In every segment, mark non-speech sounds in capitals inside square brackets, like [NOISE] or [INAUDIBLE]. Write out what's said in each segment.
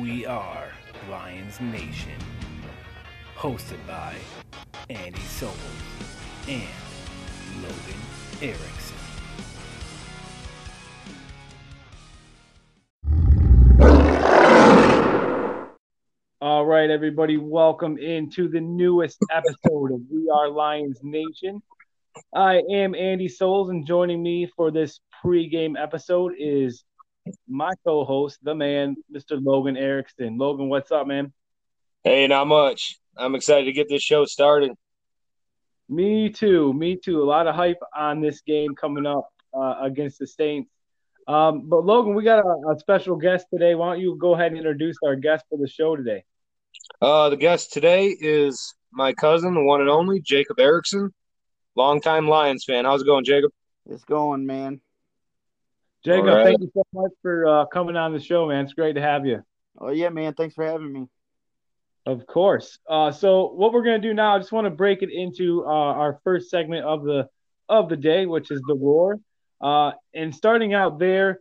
We are Lions Nation. Hosted by Andy Sobel and Logan Erickson. All right, everybody, welcome into the newest [LAUGHS] episode of We Are Lions Nation. I am Andy Souls, and joining me for this pregame episode is my co-host, the man, Mr. Logan Erickson. Logan, what's up, man? Hey, not much. I'm excited to get this show started. Me too. Me too. A lot of hype on this game coming up uh, against the Saints. Um, but Logan, we got a, a special guest today. Why don't you go ahead and introduce our guest for the show today? Uh, the guest today is my cousin, the one and only Jacob Erickson, longtime Lions fan. How's it going, Jacob? It's going, man. Jacob, right. thank you so much for uh, coming on the show, man. It's great to have you. Oh yeah, man. Thanks for having me. Of course. Uh, so what we're gonna do now, I just want to break it into uh, our first segment of the of the day, which is the roar. Uh, and starting out there,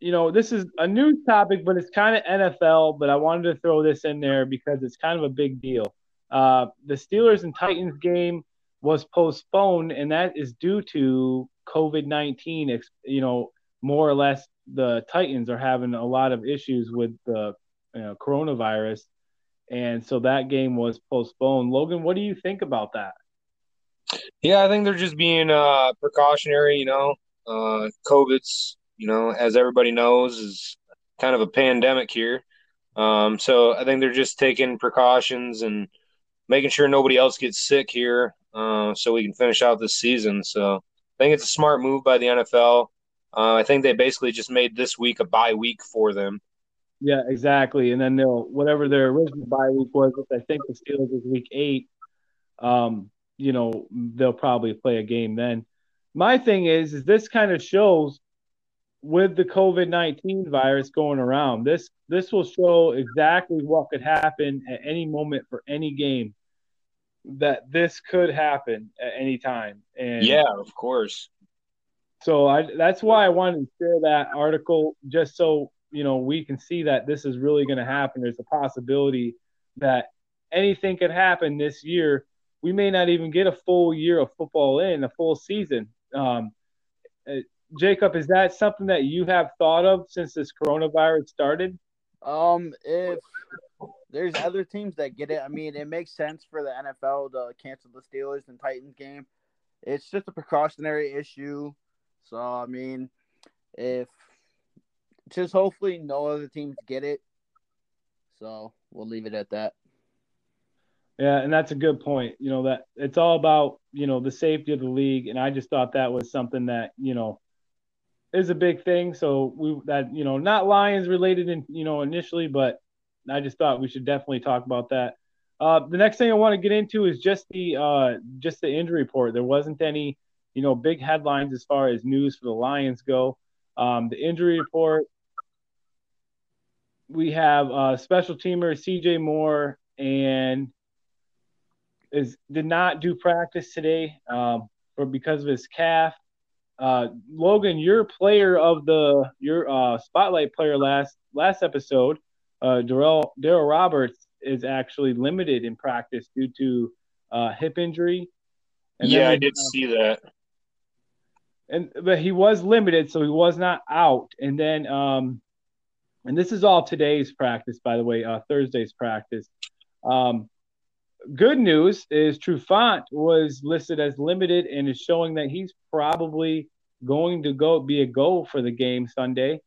you know, this is a new topic, but it's kind of NFL. But I wanted to throw this in there because it's kind of a big deal. Uh, the Steelers and Titans game was postponed, and that is due to COVID nineteen. You know, more or less, the Titans are having a lot of issues with the you know, coronavirus, and so that game was postponed. Logan, what do you think about that? Yeah, I think they're just being uh, precautionary. You know, uh, COVID's, you know, as everybody knows, is kind of a pandemic here. Um, so I think they're just taking precautions and making sure nobody else gets sick here, uh, so we can finish out this season. So I think it's a smart move by the NFL. Uh, I think they basically just made this week a bye week for them. Yeah, exactly. And then they'll whatever their original bye week was, which I think the Steelers is week eight. Um, you know, they'll probably play a game then. My thing is, is this kind of shows with the COVID nineteen virus going around. This this will show exactly what could happen at any moment for any game. That this could happen at any time. And Yeah, of course. so I that's why I wanted to share that article just so you know we can see that this is really going to happen. There's a possibility that anything could happen this year. We may not even get a full year of football in, a full season. Um, uh, Jacob, is that something that you have thought of since this coronavirus started? Um, if there's other teams that get it, I mean, it makes sense for the NFL to cancel the Steelers and Titans game. It's just a precautionary issue. So I mean, if just hopefully no other teams get it. So we'll leave it at that. Yeah, and that's a good point. You know that it's all about you know the safety of the league, and I just thought that was something that you know is a big thing. So we that you know not Lions related in you know initially, but I just thought we should definitely talk about that. Uh, the next thing I want to get into is just the uh, just the injury report. There wasn't any you know big headlines as far as news for the Lions go. Um, the injury report. We have uh, special teamer C.J. Moore and is did not do practice today um, for because of his calf. Uh, Logan, your player of the your uh, spotlight player last last episode, uh, Darrell Daryl Roberts is actually limited in practice due to uh, hip injury. And yeah, I did uh, see that. and but he was limited, so he was not out. And then, um, and this is all today's practice, by the way, uh, Thursday's practice. Um, good news is Trufant was listed as limited and is showing that he's probably going to go be a goal for the game Sunday.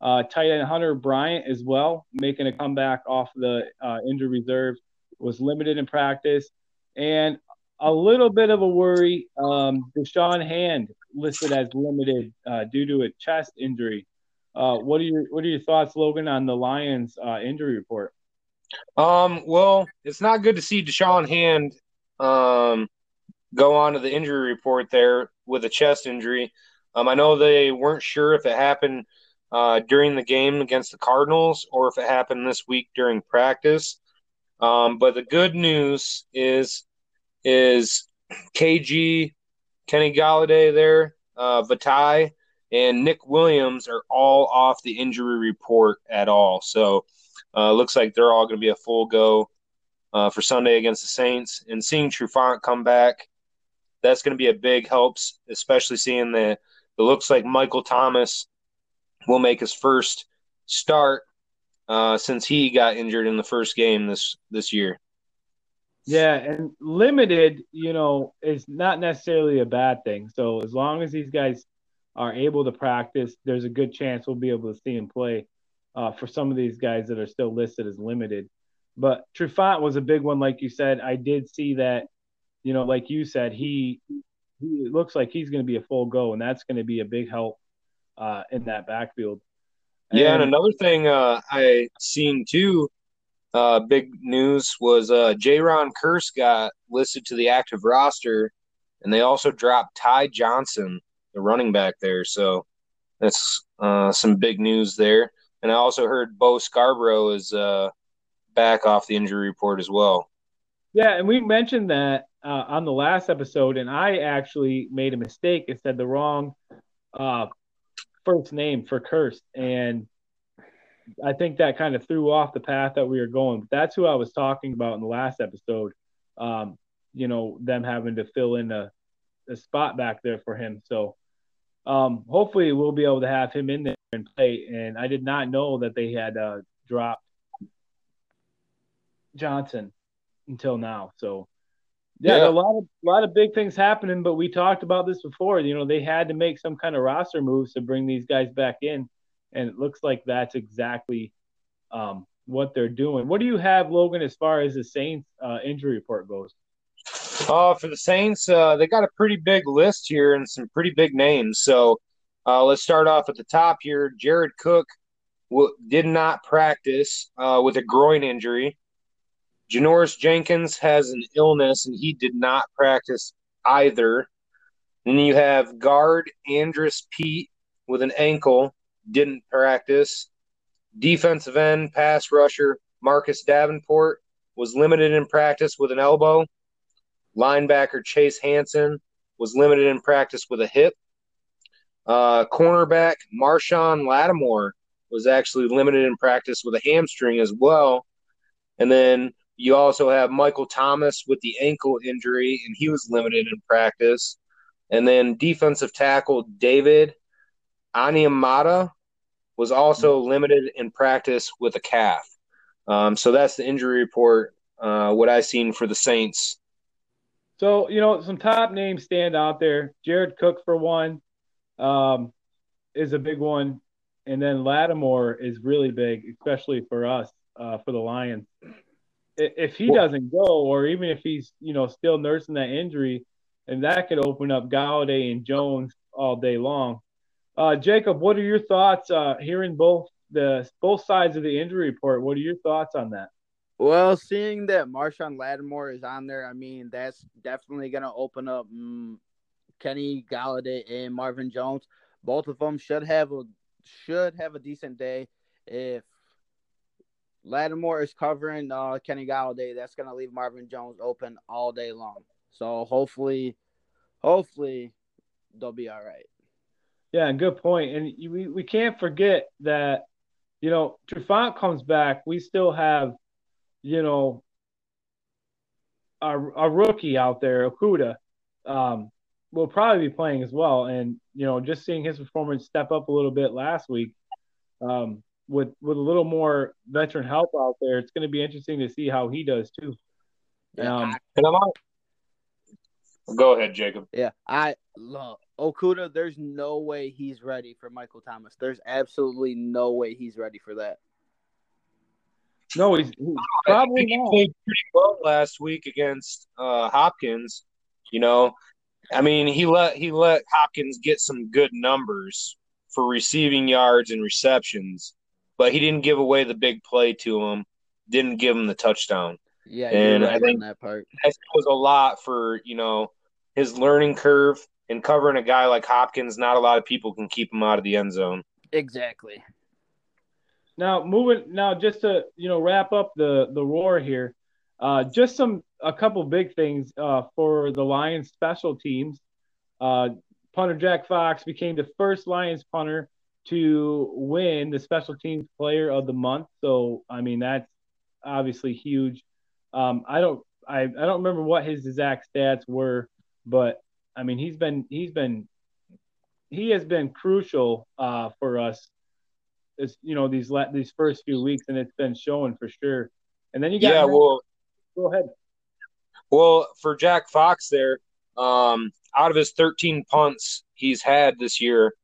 Uh, tight end Hunter Bryant as well, making a comeback off the uh, injured reserve, was limited in practice. And a little bit of a worry, um, Da'Shawn Hand listed as limited uh, due to a chest injury. Uh, what are your What are your thoughts, Logan, on the Lions' uh, injury report? Um, well, it's not good to see Da'Shawn Hand um, go on to the injury report there with a chest injury. Um, I know they weren't sure if it happened uh, during the game against the Cardinals or if it happened this week during practice. Um, but the good news is is KG Kenny Golladay there, uh, and Nick Williams are all off the injury report at all. So uh, looks like they're all going to be a full go uh, for Sunday against the Saints. And seeing Trufant come back, that's going to be a big helps, especially seeing that it looks like Michael Thomas will make his first start uh, since he got injured in the first game this this year. Yeah, and limited, you know, is not necessarily a bad thing. So as long as these guys are able to practice, there's a good chance we'll be able to see him play uh, for some of these guys that are still listed as limited. But Trufant was a big one, like you said. I did see that, you know, like you said, he, he looks like he's going to be a full go, and that's going to be a big help uh, in that backfield. And, yeah, and another thing uh, I seen too, uh, big news was uh, Jayron Kearse got listed to the active roster, and they also dropped Ty Johnson, the running back there. So that's uh, some big news there. And I also heard Bo Scarborough is uh, back off the injury report as well. Yeah, and we mentioned that uh, on the last episode, and I actually made a mistake and said the wrong uh, first name for Kearse, and I think that kind of threw off the path that we were going. But that's who I was talking about in the last episode. Um, you know, them having to fill in a, a spot back there for him. So um, hopefully we'll be able to have him in there and play. And I did not know that they had uh, dropped Johnson until now. So yeah, yeah, a lot of a lot of big things happening, but we talked about this before. You know, they had to make some kind of roster moves to bring these guys back in, and it looks like that's exactly um, what they're doing. What do you have, Logan, as far as the Saints uh, injury report goes? Uh, for the Saints, uh, they got a pretty big list here and some pretty big names. So uh, let's start off at the top here. Jared Cook w- did not practice uh, with a groin injury. Janoris Jenkins has an illness and he did not practice either. Then you have guard Andrus Peat with an ankle, didn't practice. Defensive end pass rusher Marcus Davenport was limited in practice with an elbow. Linebacker Chase Hansen was limited in practice with a hip. Uh, cornerback Marshon Lattimore was actually limited in practice with a hamstring as well. And then you also have Michael Thomas with the ankle injury, and he was limited in practice. And then defensive tackle David Onyemata was also limited in practice with a calf. Um, so that's the injury report. Uh, what I've seen for the Saints. So you know some top names stand out there. Jared Cook for one um, is a big one, and then Lattimore is really big, especially for us uh, for the Lions if he doesn't go, or even if he's you know still nursing that injury, and that could open up Golladay and Jones all day long. Uh, Jacob, what are your thoughts uh, hearing both the both sides of the injury report? What are your thoughts on that? Well, seeing that Marshon Lattimore is on there, I mean that's definitely going to open up um, Kenny Golladay and Marvin Jones. Both of them should have a should have a decent day if Lattimore is covering uh, Kenny Golladay, That's going to leave Marvin Jones open all day long. So hopefully, hopefully they'll be all right. Yeah, good point. And we, we can't forget that, you know, Trufant comes back. We still have, you know, a, a rookie out there, Okudah, um, will probably be playing as well. And, you know, just seeing his performance step up a little bit last week, um, with with a little more veteran help out there, it's going to be interesting to see how he does too. Um, and I'm on. Go ahead, Jacob. Yeah, I love Okudah. There's no way he's ready for Michael Thomas. There's absolutely no way he's ready for that. No, he's, he's probably he played pretty well last week against uh, Hopkins. You know, I mean, he let he let Hopkins get some good numbers for receiving yards and receptions but he didn't give away the big play to him. Didn't give him the touchdown. Yeah, and right I think that part that was a lot for you know his learning curve and covering a guy like Hopkins. Not a lot of people can keep him out of the end zone. Exactly. Now moving now just to you know wrap up the the roar here, uh, just some a couple big things uh, for the Lions special teams. Uh, punter Jack Fox became the first Lions punter to win the special teams player of the month. So I mean that's obviously huge. Um, I don't I, I don't remember what his exact stats were, but I mean he's been he's been he has been crucial uh, for us. As you know these these first few weeks, and it's been showing for sure. And then you got yeah. Well, go ahead. Well, for Jack Fox there, um, out of his 13 punts he's had this year,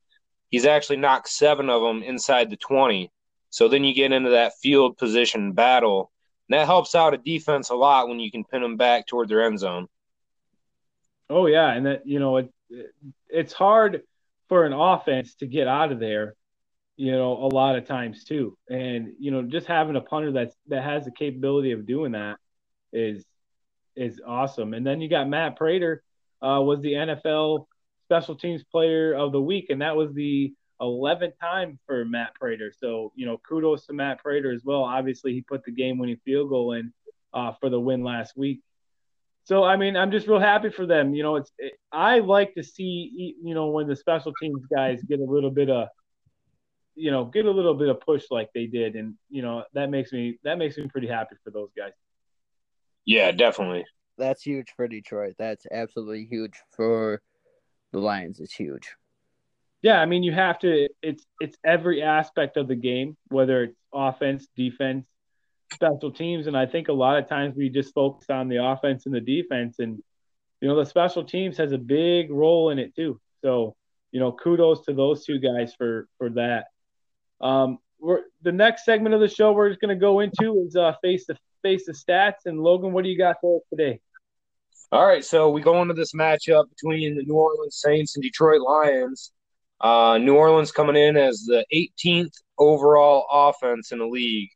he's actually knocked seven of them inside the 20. So then you get into that field position battle. And that helps out a defense a lot when you can pin them back toward their end zone. Oh yeah, and that you know it, it it's hard for an offense to get out of there, you know, a lot of times too. And you know, just having a punter that's that has the capability of doing that is is awesome. And then you got Matt Prater, uh, was the NFL Special Teams Player of the Week, and that was the 11th time for Matt Prater. So you know, kudos to Matt Prater as well. Obviously, he put the game-winning field goal in uh, for the win last week. So I mean, I'm just real happy for them. You know, it's it, I like to see you know when the special teams guys get a little bit of you know get a little bit of push like they did, and you know that makes me that makes me pretty happy for those guys. Yeah, definitely. That's huge for Detroit. That's absolutely huge for the Lions. It's huge. Yeah, I mean you have to. It's it's every aspect of the game, whether it's offense, defense, special teams. And I think a lot of times we just focus on the offense and the defense. And, you know, the special teams has a big role in it too. So, you know, kudos to those two guys for for that. Um, we're the next segment of the show we're just going to go into is uh, face to face the stats. And Logan, what do you got for us today? All right, so we go into this matchup between the New Orleans Saints and Detroit Lions. Uh, New Orleans coming in as the 18th overall offense in the league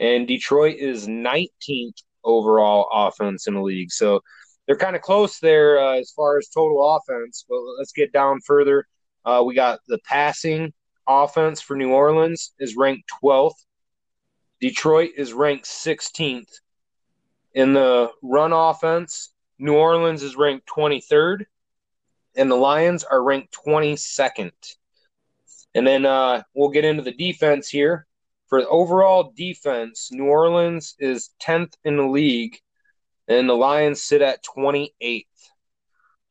and Detroit is 19th overall offense in the league. So they're kind of close there uh, as far as total offense. But let's get down further. Uh, we got the passing offense for New Orleans is ranked 12th. Detroit is ranked 16th. In the run offense, New Orleans is ranked 23rd, and the Lions are ranked 22nd. And then uh, we'll get into the defense here. For overall defense, New Orleans is 10th in the league, and the Lions sit at 28th.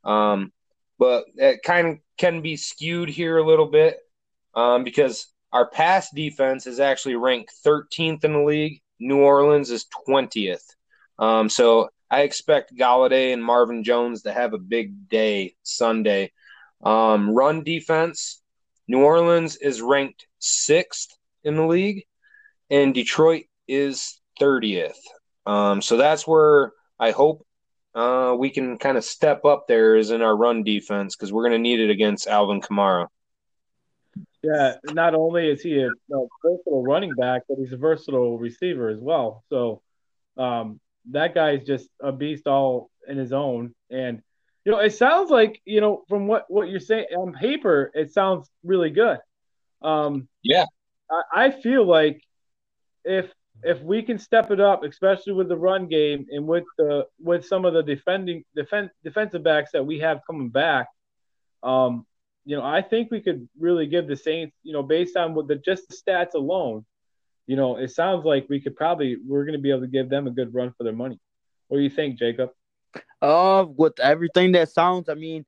Um, but it kind of can be skewed here a little bit um, because our pass defense is actually ranked 13th in the league. New Orleans is 20th. Um, so I expect Golladay and Marvin Jones to have a big day Sunday. Um, run defense, New Orleans is ranked sixth in the league, and Detroit is 30th. Um, so that's where I hope uh, we can kind of step up there is in our run defense because we're going to need it against Alvin Kamara. Yeah, not only is he a, a, versatile running back, but he's a versatile receiver as well. So um, that guy's just a beast all in his own. And you know, it sounds like you know from what what you're saying on paper, it sounds really good. Um, yeah, I, I feel like if if we can step it up, especially with the run game and with the with some of the defending defense defensive backs that we have coming back, um, you know, I think we could really give the Saints, you know, based on what the just the stats alone, you know, it sounds like we could probably we're going to be able to give them a good run for their money. What do you think, Jacob? Uh, with everything that sounds, I mean,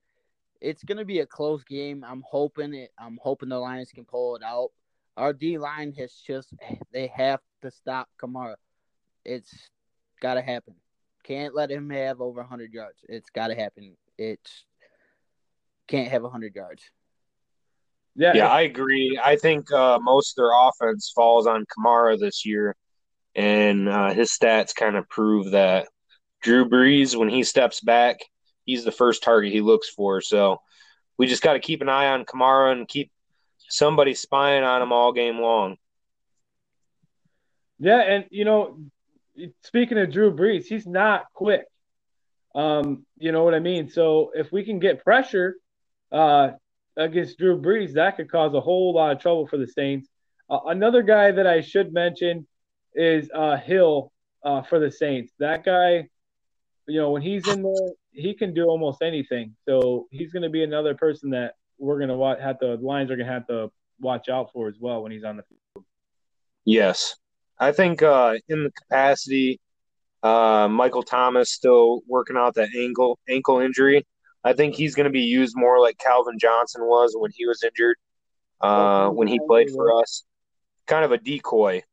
it's going to be a close game. I'm hoping it. I'm hoping the Lions can pull it out our D line has just they have to stop Kamara. It's got to happen. Can't let him have over 100 yards. It's got to happen. It's can't have 100 yards. Yeah, yeah, I agree. I think uh, most of their offense falls on Kamara this year, and uh, his stats kind of prove that. Drew Brees, when he steps back, he's the first target he looks for. So we just got to keep an eye on Kamara and keep somebody spying on him all game long. Yeah, and you know, speaking of Drew Brees, he's not quick. Um, you know what I mean? So if we can get pressure uh, against Drew Brees, that could cause a whole lot of trouble for the Saints. Uh, another guy that I should mention is uh, Hill uh, for the Saints. That guy, you know, when he's in there, he can do almost anything. So he's going to be another person that we're going to watch, have the Lions are going to have to watch out for as well when he's on the field. Yes. I think uh, in the capacity, uh, Michael Thomas still working out that ankle ankle injury. I think he's going to be used more like Calvin Johnson was when he was injured, uh, when he played for us. Kind of a decoy,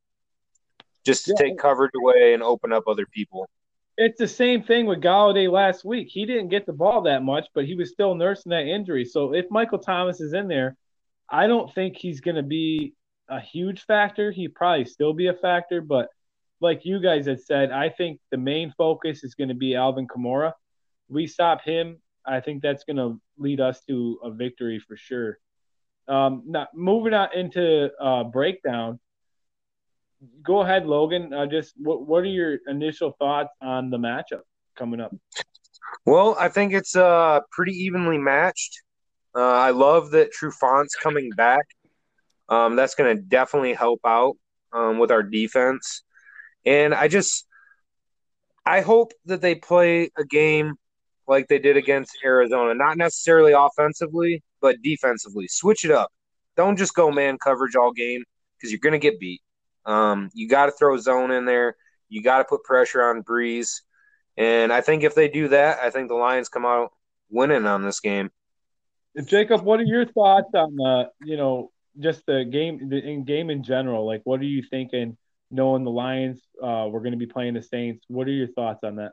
just to take coverage away and open up other people. It's the same thing with Golladay last week. He didn't get the ball that much, but he was still nursing that injury. So if Michael Thomas is in there, I don't think he's going to be a huge factor. He probably still be a factor, but like you guys had said, I think the main focus is going to be Alvin Kamara. We stop him. I think that's going to lead us to a victory for sure. Um, now moving on into uh, breakdown. Go ahead, Logan. Uh, just what what are your initial thoughts on the matchup coming up? Well, I think it's uh pretty evenly matched. Uh, I love that Trufant's coming back. Um, that's going to definitely help out um, with our defense. And I just, I hope that they play a game like they did against Arizona, not necessarily offensively, but defensively. Switch it up. Don't just go man coverage all game because you're going to get beat. Um, you got to throw zone in there. You got to put pressure on Brees. And I think if they do that, I think the Lions come out winning on this game. Jacob, what are your thoughts on the, you know, just the game, the in game in general? Like, what are you thinking? Knowing the Lions, uh, we're going to be playing the Saints. What are your thoughts on that?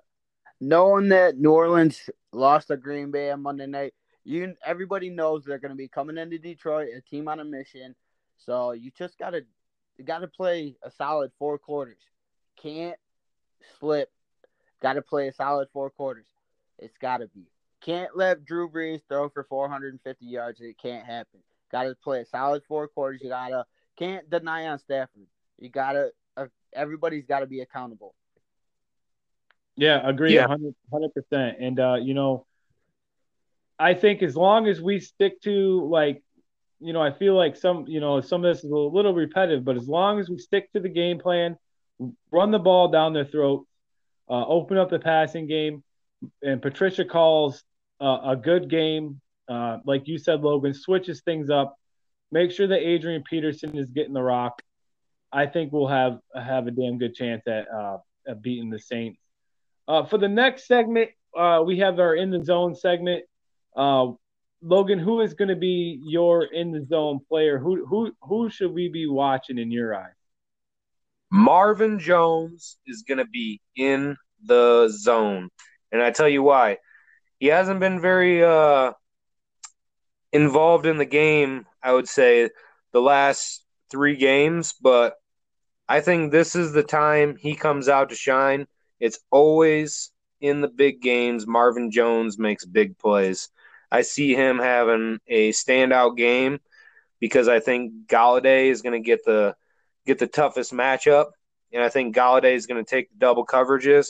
Knowing that New Orleans lost to Green Bay on Monday night, you everybody knows they're going to be coming into Detroit, a team on a mission. So you just got to got to play a solid four quarters. Can't slip. Got to play a solid four quarters. It's got to be. Can't let Drew Brees throw for 450 yards. It can't happen. Got to play a solid four quarters. You gotta can't deny on Stafford. You gotta uh, everybody's got to be accountable. Yeah, agree, yeah. 100 percent. And uh, you know, I think as long as we stick to like, you know, I feel like some, you know, some of this is a little repetitive, but as long as we stick to the game plan, run the ball down their throat, uh, open up the passing game, and Patricia calls uh, a good game, uh, like you said, Logan, switches things up. Make sure that Adrian Peterson is getting the rock. I think we'll have have a damn good chance at, uh, at beating the Saints. Uh, for the next segment, uh, we have our in the zone segment. Uh, Logan, who is going to be your in the zone player? Who who who should we be watching in your eyes? Marvin Jones is going to be in the zone, and I tell you why. He hasn't been very uh, involved in the game. I would say the last three games, but I think this is the time he comes out to shine. It's always in the big games. Marvin Jones makes big plays. I see him having a standout game because I think Golladay is going to get the get the toughest matchup, and I think Golladay is going to take the double coverages,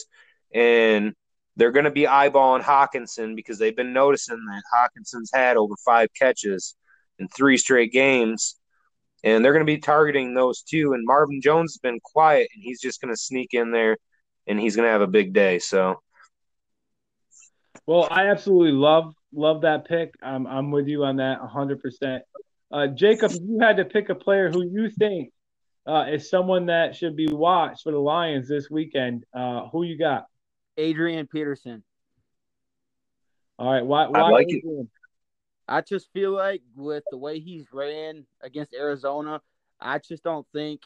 and they're going to be eyeballing Hockenson because they've been noticing that Hockenson's had over five catches in three straight games, and they're going to be targeting those two. And Marvin Jones has been quiet, and he's just going to sneak in there, and he's going to have a big day. So, well, I absolutely love love that pick. I'm I'm with you on that 100. Uh, percent Jacob, if you had to pick a player who you think uh, is someone that should be watched for the Lions this weekend, uh, who you got? Adrian Peterson. All right, why? why I like it. I just feel like with the way he's ran against Arizona, I just don't think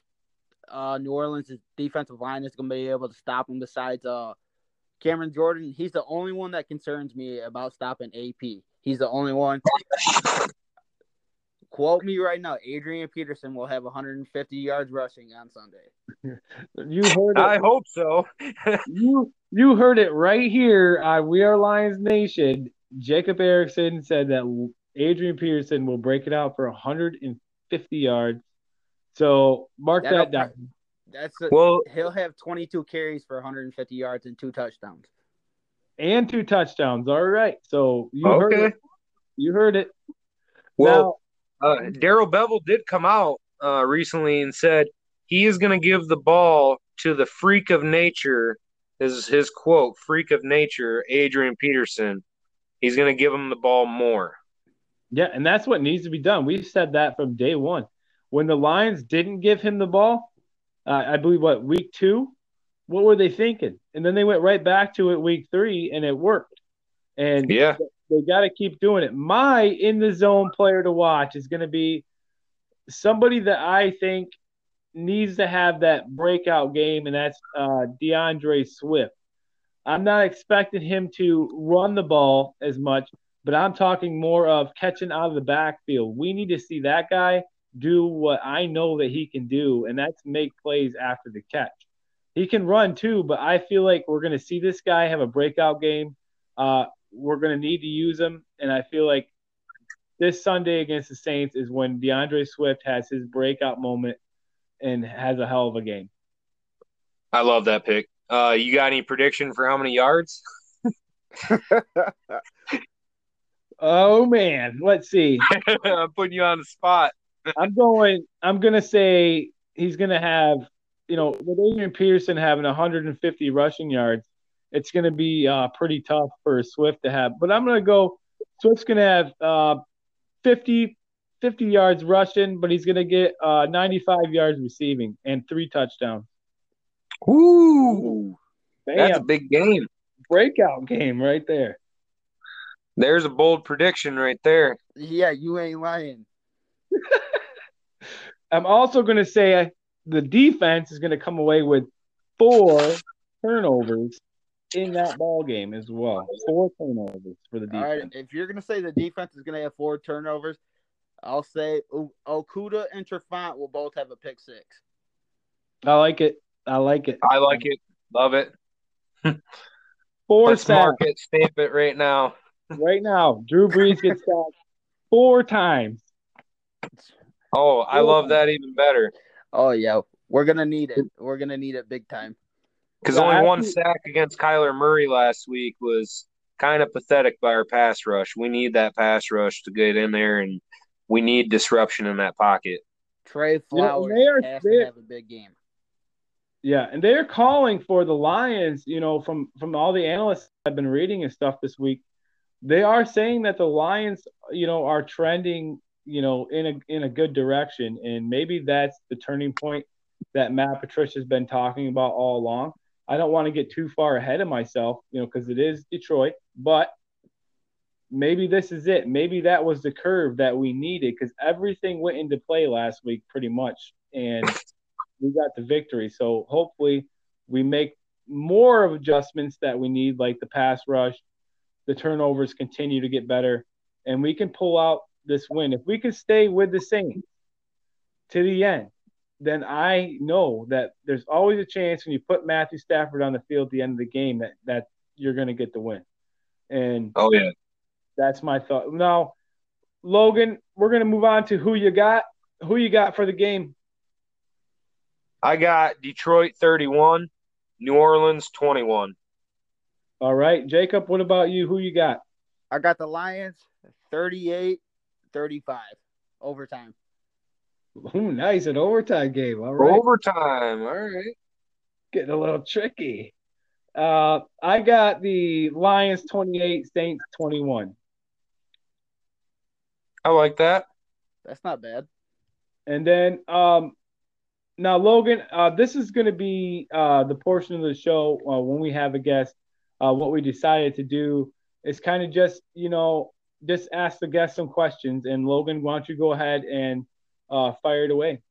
uh, New Orleans' defensive line is going to be able to stop him. Besides uh, Cameron Jordan, he's the only one that concerns me about stopping AP. He's the only one. Quote me right now: Adrian Peterson will have 150 yards rushing on Sunday. [LAUGHS] you heard it. I hope so. [LAUGHS] you you heard it right here on We Are Lions Nation. Jacob Erickson said that Adrian Peterson will break it out for 150 yards. So mark That'll, that down. That's a, well. He'll have 22 carries for 150 yards and two touchdowns. And two touchdowns. All right. So you okay. heard it. You heard it. Well, uh, Darrell Bevell did come out uh, recently and said he is going to give the ball to the freak of nature, his his quote, "Freak of nature," Adrian Peterson. He's going to give him the ball more. Yeah, and that's what needs to be done. We've said that from day one. When the Lions didn't give him the ball, uh, I believe what week two, what were they thinking? And then they went right back to it week three, and it worked. And yeah, they got to keep doing it. My in the zone player to watch is going to be somebody that I think needs to have that breakout game, and that's uh, D'Andre Swift. I'm not expecting him to run the ball as much, but I'm talking more of catching out of the backfield. We need to see that guy do what I know that he can do, and that's make plays after the catch. He can run too, but I feel like we're going to see this guy have a breakout game. Uh, we're going to need to use him, and I feel like this Sunday against the Saints is when D'Andre Swift has his breakout moment and has a hell of a game. I love that pick. Uh, you got any prediction for how many yards? [LAUGHS] oh man, let's see. [LAUGHS] I'm putting you on the spot. I'm going. I'm gonna say he's gonna have, you know, with Adrian Peterson having 150 rushing yards, it's gonna be uh, pretty tough for Swift to have. But I'm gonna go. Swift's gonna have uh, 50, 50 yards rushing, but he's gonna get uh, 95 yards receiving and three touchdowns. Ooh, Bam. that's a big game. Breakout game right there. There's a bold prediction right there. Yeah, you ain't lying. [LAUGHS] I'm also going to say uh, the defense is going to come away with four turnovers in that ball game as well. Four turnovers for the defense. All right, if you're going to say the defense is going to have four turnovers, I'll say Okudah and Trufant will both have a pick six. I like it. I like it. I like it. Love it. Four Let's mark it, stamp it right now. right now, Drew Brees gets [LAUGHS] sacked four times. Oh, I love that even better. Oh yeah, we're gonna need it. We're gonna need it big time. Because only one sack against Kyler Murray last week was kind of pathetic by our pass rush. We need that pass rush to get in there, and we need disruption in that pocket. Trey Flowers yeah, are, has to have a big game. Yeah, and they're calling for the Lions. You know, from from all the analysts I've been reading and stuff this week, they are saying that the Lions, you know, are trending you know, in a in a good direction. And maybe that's the turning point that Matt Patricia's been talking about all along. I don't want to get too far ahead of myself, you know, because it is Detroit, but maybe this is it. Maybe that was the curve that we needed because everything went into play last week pretty much, and we got the victory. So hopefully we make more of adjustments that we need, like the pass rush, the turnovers continue to get better, and we can pull out this win. If we can stay with the Saints to the end, then I know that there's always a chance when you put Matthew Stafford on the field at the end of the game that that you're going to get the win. And oh yeah, that's my thought. Now, Logan, we're going to move on to who you got. Who you got for the game? I got Detroit 31, New Orleans 21. All right, Jacob. What about you? Who you got? I got the Lions 38, 35 overtime. Ooh, nice an overtime game. All right. Overtime. All right. Getting a little tricky. Uh, I got the Lions 28, Saints 21. I like that. That's not bad. And then um, now, Logan, uh, this is going to be uh, the portion of the show uh, when we have a guest. Uh, what we decided to do is kind of just, you know, just ask the guests some questions. And Logan, why don't you go ahead and uh, fire it away?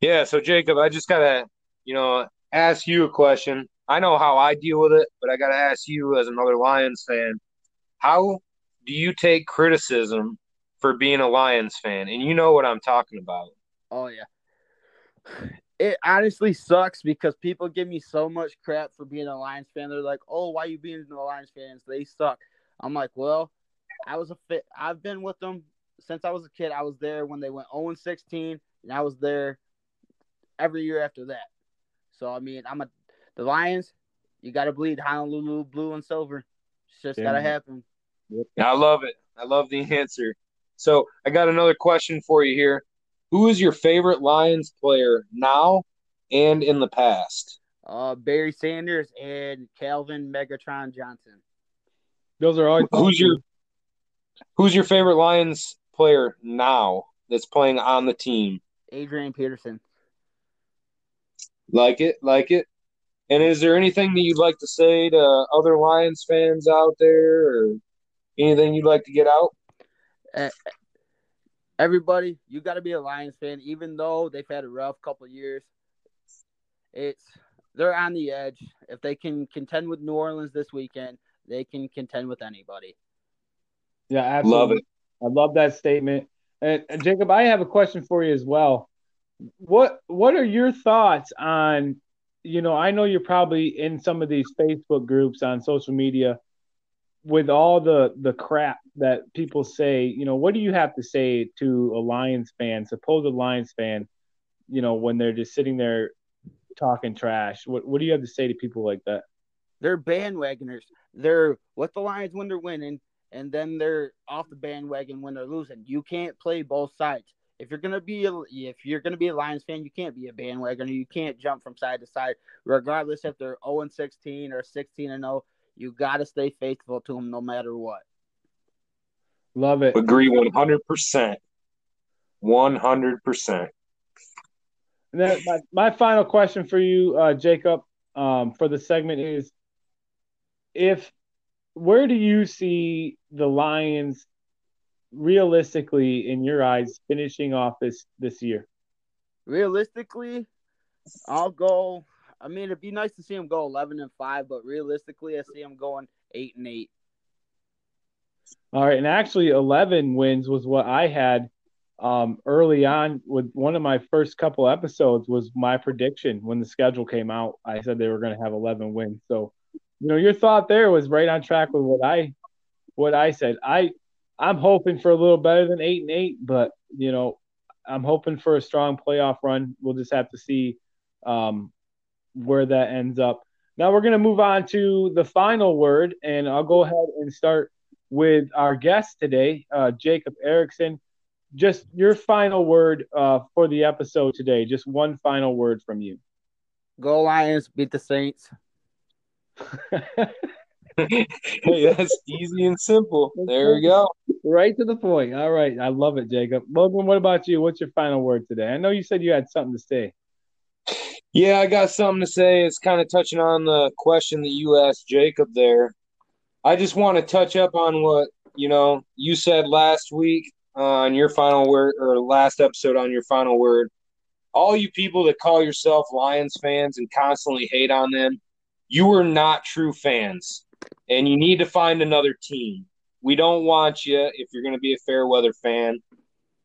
Yeah. So Jacob, I just gotta, you know, ask you a question. I know how I deal with it, but I gotta ask you as another Lions fan, how do you take criticism for being a Lions fan? And you know what I'm talking about. Oh yeah. It honestly sucks because people give me so much crap for being a Lions fan. They're like, "Oh, why are you being the Lions fans? They suck." I'm like, "Well, I was a fit. I've been with them since I was a kid. I was there when they went 0 16, and I was there every year after that. So I mean, I'm a the Lions. You got to bleed Honolulu blue and silver. It's just yeah. got to happen. I love it. I love the [LAUGHS] answer. So I got another question for you here. Who is your favorite Lions player now and in the past? Uh, Barry Sanders and Calvin Megatron Johnson. Those are all. Who's your Who's your favorite Lions player now that's playing on the team? Adrian Peterson. Like it, like it. And is there anything that you'd like to say to other Lions fans out there, or anything you'd like to get out? Uh, everybody, you got to be a Lions fan, even though they've had a rough couple years. It's they're on the edge. If they can contend with New Orleans this weekend, they can contend with anybody. Yeah, absolutely. Love it. I love that statement. And, and Jacob, I have a question for you as well. What What are your thoughts on? You know, I know you're probably in some of these Facebook groups on social media with all the the crap that people say. You know, what do you have to say to a Lions fan, supposed Lions fan? You know, when they're just sitting there talking trash. What What do you have to say to people like that? They're bandwagoners. They're with the Lions when they're winning, and then they're off the bandwagon when they're losing. You can't play both sides. If you're gonna be a, if you're gonna be a Lions fan, you can't be a bandwagoner. You can't jump from side to side, regardless if they're 0 and 16 or 16 and 0. You got to stay faithful to them no matter what. Love it. Agree one hundred percent. One hundred percent. And then my, my final question for you, uh, Jacob, um, for the segment is if where do you see the Lions realistically in your eyes finishing off this this year? Realistically, I'll go. I mean, it'd be nice to see them go eleven and five, but realistically, I see them going eight and eight. All right, and actually, eleven wins was what I had um, early on with one of my first couple episodes was my prediction when the schedule came out. I said they were going to have 11 wins. So, you know, your thought there was right on track with what I what I said. I I'm hoping for a little better than 8 and 8, but you know, I'm hoping for a strong playoff run. We'll just have to see um, where that ends up. Now we're going to move on to the final word, and I'll go ahead and start with our guest today, uh, Jacob Erickson just your final word uh, for the episode today. Just one final word from you. Go Lions, beat the Saints. Hey, that's easy and simple. There we go. Right to the point. All right. I love it, Jacob. Logan, what about you? What's your final word today? I know you said you had something to say. Yeah, I got something to say. It's kind of touching on the question that you asked Jacob there. I just want to touch up on what, you know, you said last week uh, on your final word or last episode on your final word. All you people that call yourself Lions fans and constantly hate on them, you are not true fans. And you need to find another team. We don't want you if you're going to be a fair weather fan.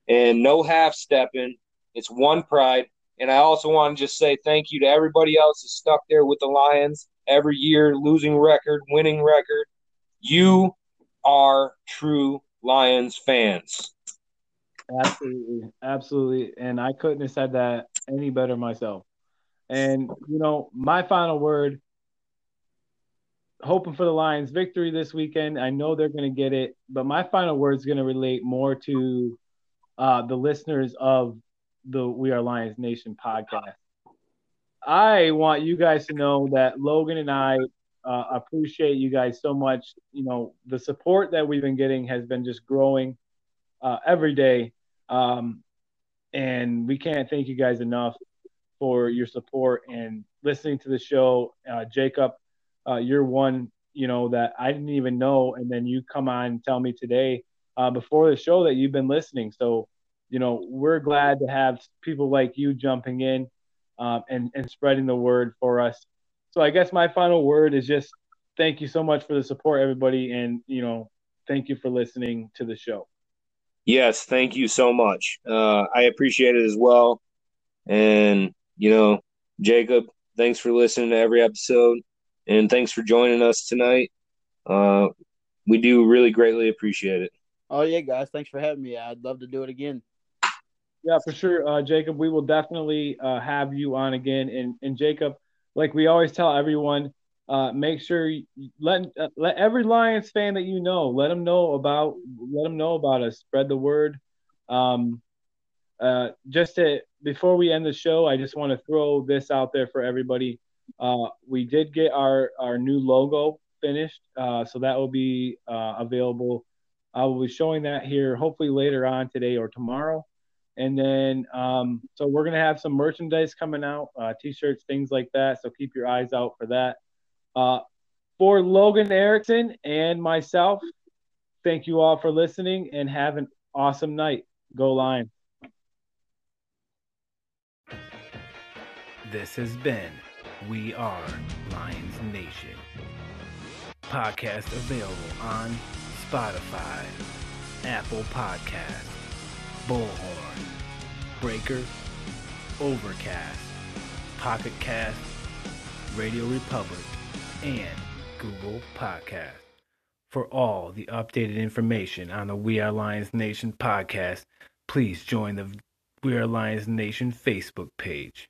And no half stepping. It's one pride. And I also want to just say thank you to everybody else that's stuck there with the Lions every year, losing record, winning record. You are true Lions fans. Absolutely, absolutely, and I couldn't have said that any better myself. And you know, my final word. Hoping for the Lions victory this weekend. I know they're going to get it, but my final word is going to relate more to uh, the listeners of the We Are Lions Nation podcast. I want you guys to know that Logan and I uh, appreciate you guys so much. You know, the support that we've been getting has been just growing uh, every day. Um, and we can't thank you guys enough for your support and listening to the show. Uh, Jacob, uh, you're one, you know, that I didn't even know. And then you come on and tell me today uh, before the show that you've been listening. So, you know, we're glad to have people like you jumping in um, and, and spreading the word for us. So I guess my final word is just thank you so much for the support, everybody. And, you know, thank you for listening to the show. Yes, thank you so much. Uh, I appreciate it as well. And, you know, Jacob, thanks for listening to every episode. And thanks for joining us tonight. Uh, we do really greatly appreciate it. Oh, yeah, guys. Thanks for having me. I'd love to do it again. Yeah, for sure. Uh, Jacob, we will definitely uh, have you on again. And, and Jacob, like we always tell everyone, uh, make sure you, let uh, let every Lions fan that you know let them know about let them know about us. Spread the word. Um, uh, just to before we end the show, I just want to throw this out there for everybody. Uh, we did get our our new logo finished, uh, so that will be uh, available. I will be showing that here hopefully later on today or tomorrow. And then, um, so we're gonna have some merchandise coming out, uh, t-shirts, things like that. So keep your eyes out for that. Uh, for Logan Erickson and myself, thank you all for listening and have an awesome night. Go Lions. This has been We Are Lions Nation. Podcast available on Spotify, Apple Podcast, Bullhorn, Breaker, Overcast, Pocket Cast, Radio Republic, and Google Podcast. For all the updated information on the We Are Lions Nation podcast, please join the We Are Lions Nation Facebook page.